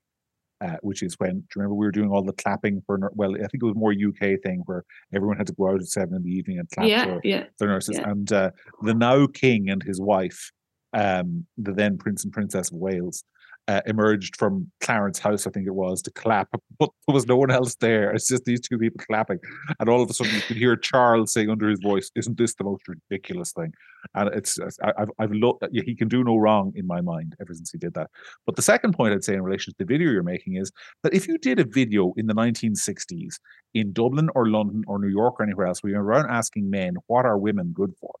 uh, which is when, do you remember we were doing all the clapping for, well, I think it was more UK thing where everyone had to go out at seven in the evening and clap yeah, for yeah, their nurses. yeah. And uh, the now king and his wife, um, the then Prince and Princess of Wales, uh, emerged from Clarence House, I think it was, to clap, but there was no one else there. It's just these two people clapping, and all of a sudden you could hear Charles saying under his voice, "Isn't this the most ridiculous thing?" And it's I've I've loved he can do no wrong in my mind ever since he did that. But the second point I'd say in relation to the video you're making is that if you did a video in the 1960s in Dublin or London or New York or anywhere else, where you're around asking men what are women good for,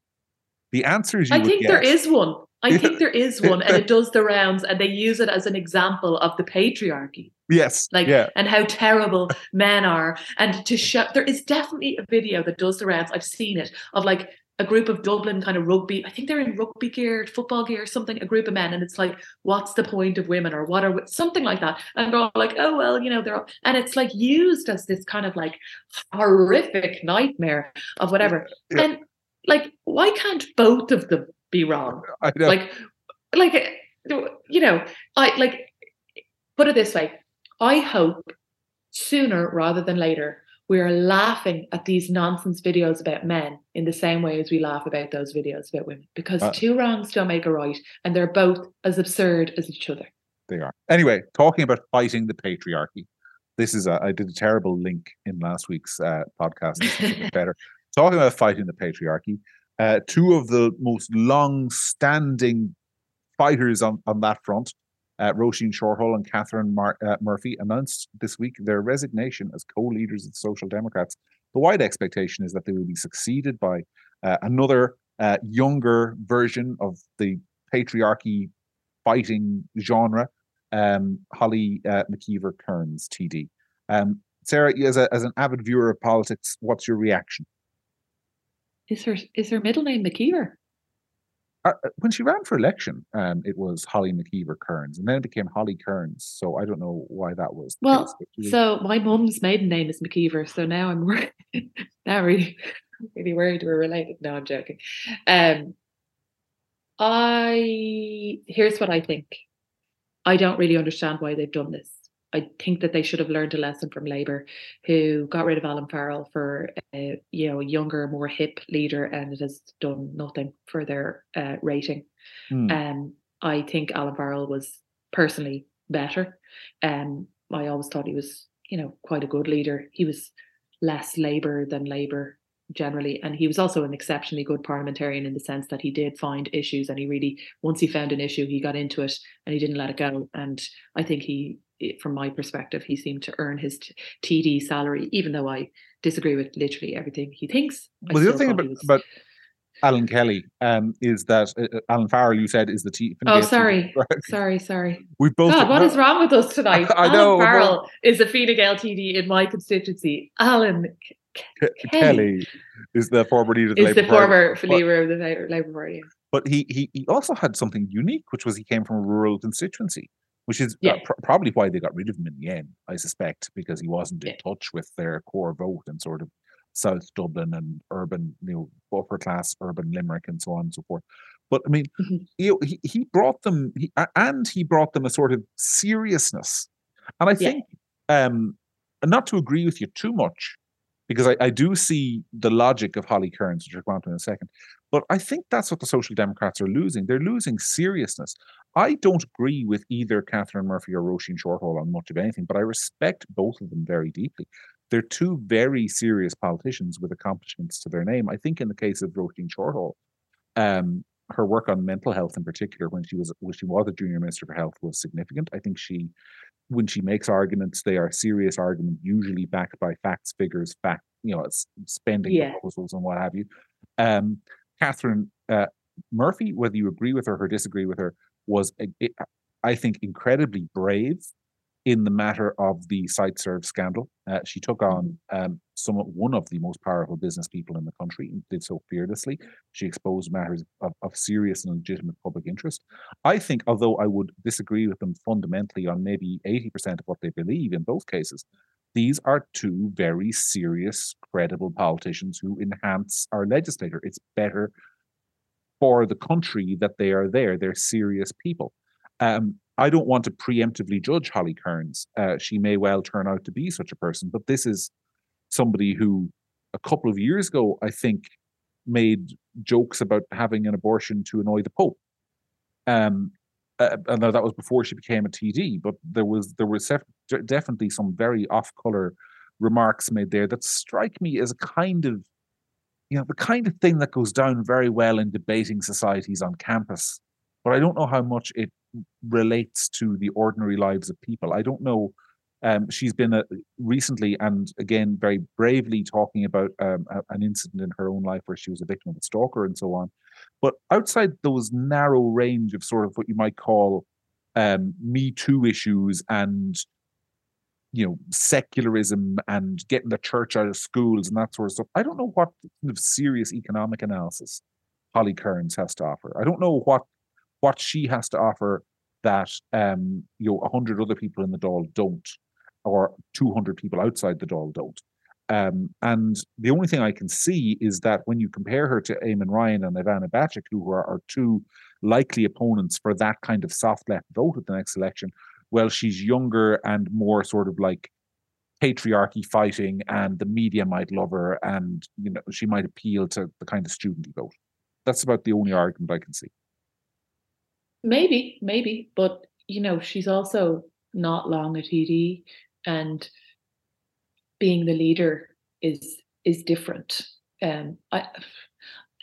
the answers you I think get, there is one. I think there is one, and it does the rounds, and they use it as an example of the patriarchy. Yes, like yeah. and how terrible men are, and to show there is definitely a video that does the rounds. I've seen it of like a group of Dublin kind of rugby. I think they're in rugby gear, football gear, something. A group of men, and it's like, what's the point of women, or what are something like that? And they're all like, oh well, you know, they're all, and it's like used as this kind of like horrific nightmare of whatever. Yeah. And like, why can't both of them be wrong? Like, like you know, I like put it this way. I hope sooner rather than later we are laughing at these nonsense videos about men in the same way as we laugh about those videos about women because uh, two wrongs don't make a right and they're both as absurd as each other. They are. Anyway talking about fighting the patriarchy this is a, I did a terrible link in last week's uh, podcast. Better talking about fighting the patriarchy uh, two of the most long-standing fighters on, on that front uh, Roisin and Catherine Mar- uh, Murphy announced this week their resignation as co-leaders of the Social Democrats. The wide expectation is that they will be succeeded by uh, another uh, younger version of the patriarchy fighting genre, um, Holly uh, McKeever Cairns, TD. Um, Sarah, as, a, as an avid viewer of politics, what's your reaction? Is her is her middle name McKeever? uh, when she ran for election, um, it was Holly McKeever Cairns, and then it became Holly Cairns. So I don't know why that was. Well, was... so my mum's maiden name is McKeever, so now I'm worried. now really, really worried we're related. No, I'm joking. Um, I here's what I think. I don't really understand why they've done this. I think that they should have learned a lesson from Labour, who got rid of Alan Farrell for a you know a younger, more hip leader, and it has done nothing for their uh, rating. Mm. Um, I think Alan Farrell was personally better. Um, I always thought he was you know quite a good leader. He was less Labour than Labour generally and he was also an exceptionally good parliamentarian in the sense that he did find issues and he really once he found an issue he got into it and he didn't let it go and i think he from my perspective, he seemed to earn his TD salary, even though I disagree with literally everything he thinks. Well, the other thing about, was... about Alan Kelly um, is that uh, uh Alan Farrell, you said, is the T. Oh, sorry, sorry, sorry. We both. God, what is wrong with us tonight? I, I Alan know. Farrell is a Fine Gael TD in my constituency. Alan K- Kelly is the former leader of the is Labour the former Party. leader of the Labour Party. But he, he he also had something unique, which was he came from a rural constituency which is uh, yeah. pr- probably why they got rid of him in the end, I suspect, because he wasn't in yeah. touch with their core vote and sort of South Dublin and urban, you know, upper class urban Limerick and so on and so forth. But I mean, mm-hmm. you know, he, he brought them, he, and he brought them a sort of seriousness. And I think, yeah. um, not to agree with you too much, because I, I do see the logic of Holly Cairns, which we'll go on to in a second. But I think that's what the Social Democrats are losing. They're losing seriousness. I don't agree with either Catherine Murphy or Roisin Shortall on much of anything, but I respect both of them very deeply. They're two very serious politicians with accomplishments to their name. I think in the case of Roisin Shortall, um, her work on mental health in particular when she was when she was a junior minister for health was significant. I think she when she makes arguments, they are serious arguments, usually backed by facts, figures, fact, you know, spending yeah. proposals and what have you. Um, Catherine uh, Murphy, whether you agree with her or disagree with her, was, I think, incredibly brave in the matter of the SiteServe scandal. Uh, she took on mm-hmm. um, some one of the most powerful business people in the country and did so fearlessly. She exposed matters of, of serious and legitimate public interest. I think, although I would disagree with them fundamentally on maybe 80% of what they believe in both cases, these are two very serious, credible politicians who enhance our legislator. It's better for the country that they are there. They're serious people. Um, I don't want to preemptively judge Holly Cairns. Uh, she may well turn out to be such a person, but this is somebody who, a couple of years ago, I think, made jokes about having an abortion to annoy the Pope. Um, uh, and that was before she became a TD, but there was there was definitely some very off color remarks made there that strike me as a kind of you know the kind of thing that goes down very well in debating societies on campus. But i don't know how much it relates to the ordinary lives of people. I don't know um, she's been a, recently and again very bravely talking about um, a, an incident in her own life where she was a victim of a stalker and so on. But outside those narrow range of sort of what you might call um, me too issues and you know secularism and getting the church out of schools and that sort of stuff. I don't know what kind of serious economic analysis holly cairns has to offer. I don't know what what she has to offer that um you know 100 other people in the Dáil don't or 200 people outside the Dáil don't. Um, and the only thing I can see is that when you compare her to Eamon Ryan and Ivana Bacik, who are, are two likely opponents for that kind of soft left vote at the next election, well, she's younger and more sort of like patriarchy fighting, and the media might love her, and you know she might appeal to the kind of student vote. That's about the only argument I can see. Maybe, maybe, but you know, she's also not long at TD, and being the leader is is different. Um, I,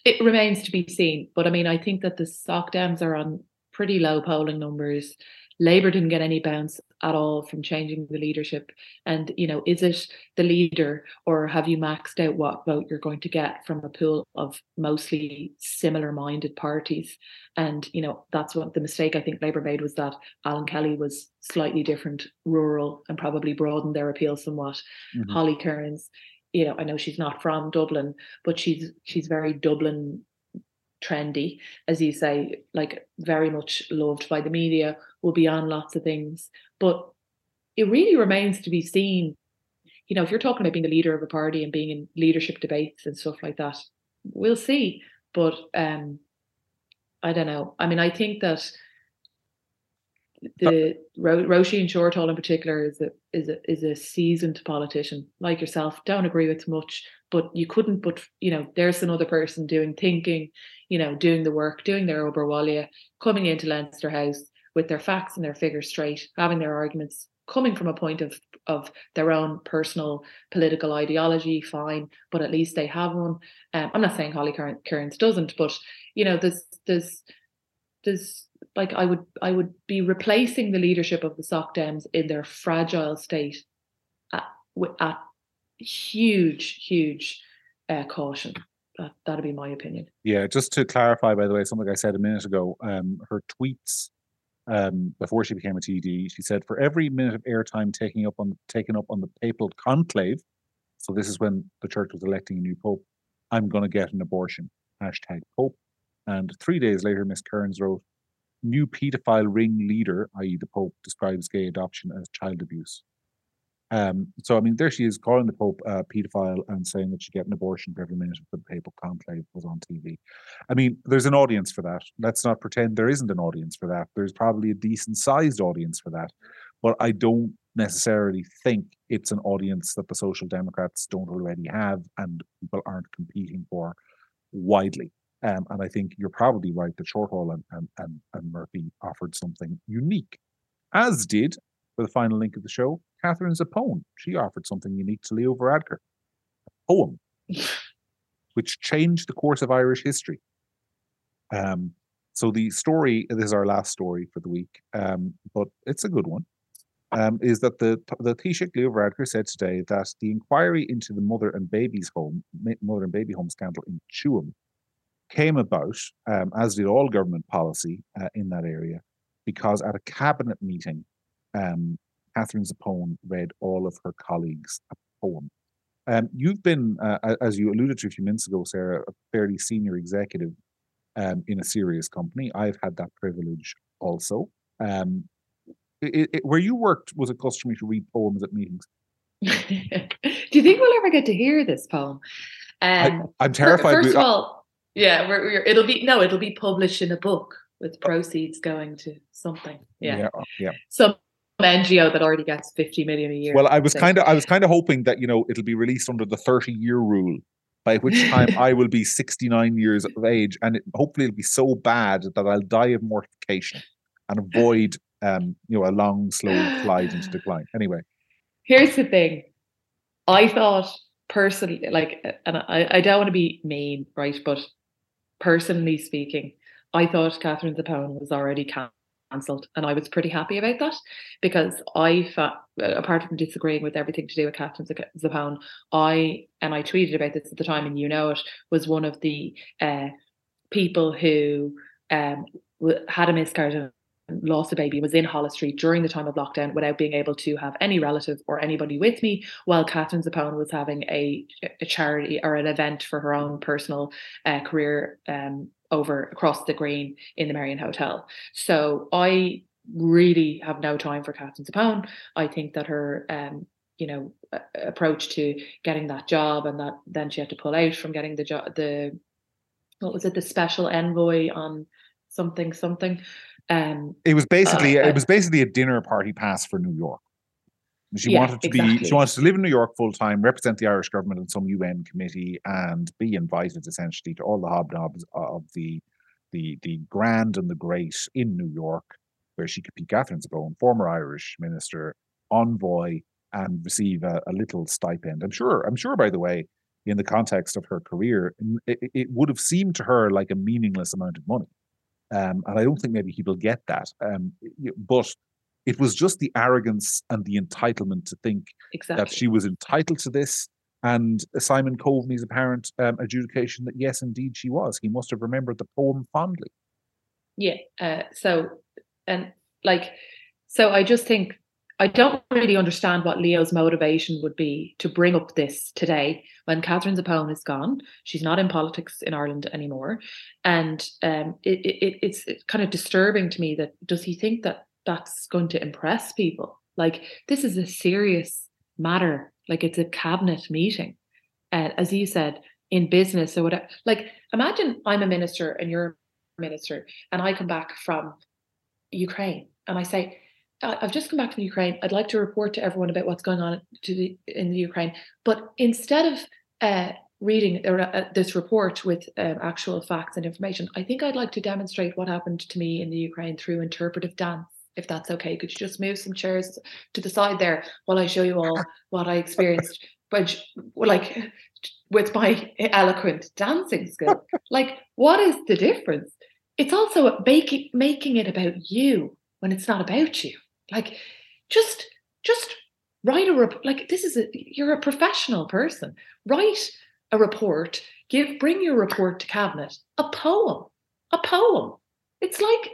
it remains to be seen, but I mean, I think that the Soc Dems are on pretty low polling numbers. Labour didn't get any bounce at all from changing the leadership. And, you know, is it the leader or have you maxed out what vote you're going to get from a pool of mostly similar minded parties? And, you know, that's what the mistake I think Labour made was that Alan Kelly was slightly different, rural, and probably broadened their appeal somewhat. Mm-hmm. Holly Cairns, you know, I know she's not from Dublin, but she's she's very Dublin trendy, as you say, like very much loved by the media, will be on lots of things. But it really remains to be seen. You know, if you're talking about being the leader of a party and being in leadership debates and stuff like that, we'll see. But um, I don't know. I mean, I think that the Ro- Roisin Shortall in particular is a is a is a seasoned politician like yourself. Don't agree with much, but you couldn't. But you know, there's another person doing thinking, you know, doing the work, doing their Ober Walia, coming into Leinster House with their facts and their figures straight, having their arguments, coming from a point of of their own personal political ideology. Fine, but at least they have one. Um, I'm not saying Holly Cairns doesn't, but you know, there's there's there's like I would I would be replacing the leadership of the Soc Dems in their fragile state at, at huge huge uh, caution. That that'd be my opinion. Yeah, just to clarify, by the way, something I said a minute ago. Um, her tweets um, before she became a TD, she said, "For every minute of airtime taking up on taken up on the papal conclave, so this is when the church was electing a new pope, I'm going to get an abortion." Hashtag Pope. And three days later, Miss Cairns wrote, new paedophile ring leader, i.e., the Pope, describes gay adoption as child abuse. Um, so I mean, there she is calling the Pope a paedophile and saying that she get an abortion for every minute the papal conclave was on TV. I mean, there's an audience for that. Let's not pretend there isn't an audience for that. There's probably a decent sized audience for that, but I don't necessarily think it's an audience that the Social Democrats don't already have and people aren't competing for widely. Um, and I think you're probably right that Shortall and, and, and, and Murphy offered something unique, as did, for the final link of the show, Katherine Zappone. She offered something unique to Leo Varadkar, a poem, which changed the course of Irish history. Um, so the story, this is our last story for the week, um, but it's a good one. Um, is that the the Taoiseach Leo Varadkar said today that the inquiry into the mother and baby's home, mother and baby home scandal in Tuam, came about, um, as did all government policy uh, in that area, because at a cabinet meeting, um, Katherine Zappone read all of her colleagues a poem. Um, you've been, uh, as you alluded to a few minutes ago, Sarah, a fairly senior executive um, in a serious company. I've had that privilege also. Um, it, it, where you worked, was it customary to read poems at meetings? Do you think we'll ever get to hear this poem? Um, I, am terrified. First of all, yeah, we're, we're, it'll be no, it'll be published in a book with proceeds going to something. Yeah, yeah, yeah. Some NGO that already gets 50 million a year. Well, I was kind of I was kind of hoping that you know it'll be released under the 30 year rule, by which time I will be 69 years of age, and it, hopefully it'll be so bad that I'll die of mortification and avoid um you know a long slow slide into decline. Anyway, here's the thing, I thought personally, like, and I I don't want to be mean, right, but personally speaking, I thought Katherine Zappone was already cancelled, and I was pretty happy about that because I felt, apart from disagreeing with everything to do with Katherine Zappone, I and I tweeted about this at the time, and you know it was one of the uh, people who um, had a miscarriage lost a baby was in Holles Street during the time of lockdown without being able to have any relative or anybody with me while Katherine Zappone was having a, a charity or an event for her own personal uh, career um, over across the green in the Merrion Hotel. So I really have no time for Katherine Zappone. I think that her um, you know approach to getting that job and that then she had to pull out from getting the job the what was it the special envoy on something something um it was basically uh, it was basically a dinner party pass for new york she yeah, wanted to exactly. be she wanted to live in New York full time, represent the Irish government in some UN committee, and be invited essentially to all the hobnobs of the the the grand and the great in New York, where she could be Katherine Zappone, former Irish minister, envoy, and receive a, a, little stipend. I'm sure. I'm sure. By the way, in the context of her career, it, it would have seemed to her like a meaningless amount of money, um, and I don't think maybe people get that. Um, but it was just the arrogance and the entitlement to think exactly. that she was entitled to this. And Simon Coveney's apparent um, adjudication that yes, indeed, she was. He must have remembered the poem fondly. Yeah. Uh, so, and like, so I just think I don't really understand what Leo's motivation would be to bring up this today when Katherine Zappone is gone. She's not in politics in Ireland anymore, and um, it, it, it's, it's kind of disturbing to me that does he think that that's going to impress people. Like this is a serious matter. Like it's a cabinet meeting, uh, as you said in business or whatever. Like imagine I'm a minister and you're a minister, and I come back from Ukraine and I say. I've just come back from Ukraine. I'd like to report to everyone about what's going on the, in the Ukraine. But instead of uh, reading uh, this report with um, actual facts and information, I think I'd like to demonstrate what happened to me in the Ukraine through interpretive dance if that's okay. Could you just move some chairs to the side there while I show you all what I experienced, but like with my eloquent dancing skill? Like, what is the difference? It's also making making it about you when it's not about you. Like, just just write a report. Like, this is a you're a professional person. Write a report. Give bring your report to cabinet. A poem. A poem. It's like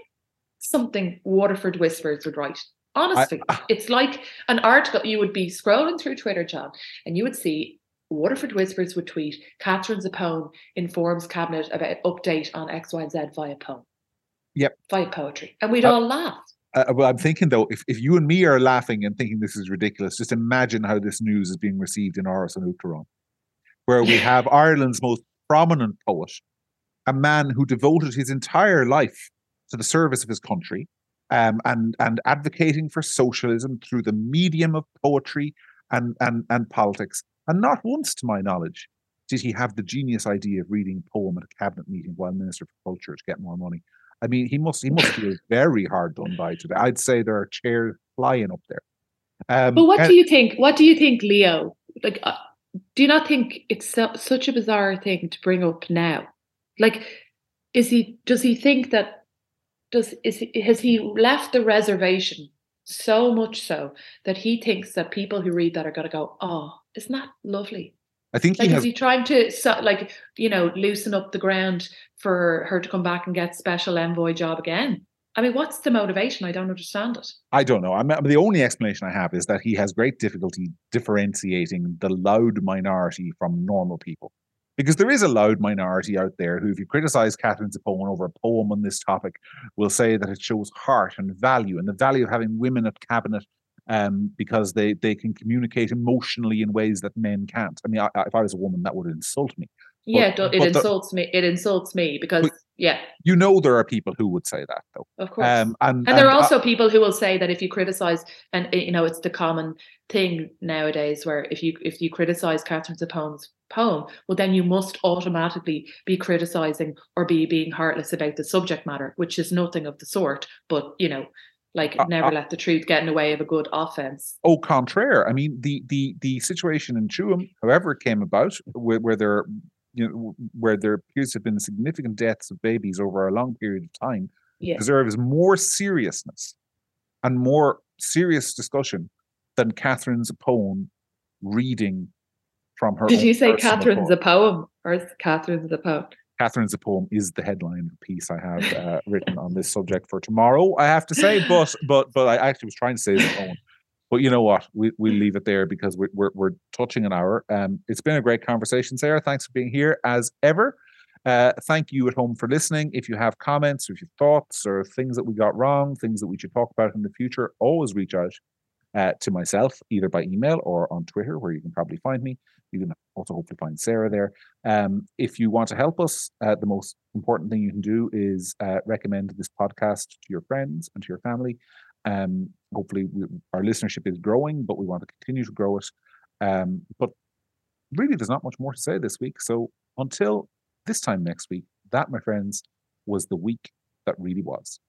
something Waterford Whispers would write. Honestly, I, it's like an article. You would be scrolling through Twitter, John, and you would see Waterford Whispers would tweet, Katherine poem informs cabinet about update on X, Y, and Z via poem. Yep. Via poetry. And we'd uh, all laugh. Uh, well, I'm thinking though, if, if you and me are laughing and thinking this is ridiculous, just imagine how this news is being received in Áras an Uachtaráin, where we have Ireland's most prominent poet, a man who devoted his entire life to the service of his country, um, and and advocating for socialism through the medium of poetry and and and politics. And not once, to my knowledge, did he have the genius idea of reading a poem at a cabinet meeting while Minister for Culture to get more money. I mean, he must he must feel very hard done by today. I'd say there are chairs flying up there. Um, but what and, do you think? What do you think, Leo? Like, uh, do you not think it's so, such a bizarre thing to bring up now? Like, is he? Does he think that? Does is he, has he left the reservation so much so that he thinks that people who read that are going to go, "Oh, isn't that lovely?" I think like, he has, is he trying to like you know loosen up the ground for her to come back and get special envoy job again? I mean, what's the motivation? I don't understand it. I don't know. I'm, the only explanation I have is that he has great difficulty differentiating the loud minority from normal people. Because there is a loud minority out there who, if you criticize Katherine Zappone over a poem on this topic, will say that it shows heart and value and the value of having women at cabinet um, because they they can communicate emotionally in ways that men can't. I mean, I, if I was a woman, that would insult me. Yeah, it insults the, me. It insults me because yeah. You know there are people who would say that though. Of course. Um, and, and there are also people who will say that if you criticize and you know it's the common thing nowadays where if you if you criticize Katherine Zappone's poem, well then you must automatically be criticizing or be being heartless about the subject matter, which is nothing of the sort. But you know, like uh, never uh, let the truth get in the way of a good offense. Au contraire. I mean, the the the situation in Tuam, however it came about, where, where there you know where there appears to have been significant deaths of babies over a long period of time, yeah. deserves more seriousness and more serious discussion than Katherine's poem reading from her. Did you say Katherine's a poem or is Katherine's a poem? Katherine's a poem is the headline piece I have uh, written on this subject for tomorrow. I have to say, but but but I actually was trying to say the poem. But you know what? We we leave it there because we're we're, we're touching an hour. Um, it's been a great conversation, Sarah. Thanks for being here as ever. Uh, thank you at home for listening. If you have comments, or if you thoughts, or things that we got wrong, things that we should talk about in the future, always reach out uh, to myself either by email or on Twitter, where you can probably find me. You can also hopefully find Sarah there. Um, if you want to help us, uh, the most important thing you can do is uh, recommend this podcast to your friends and to your family. Um, hopefully, we, our listenership is growing, but we want to continue to grow it. Um, but really, there's not much more to say this week. So until this time next week, that, my friends, was the week that really was.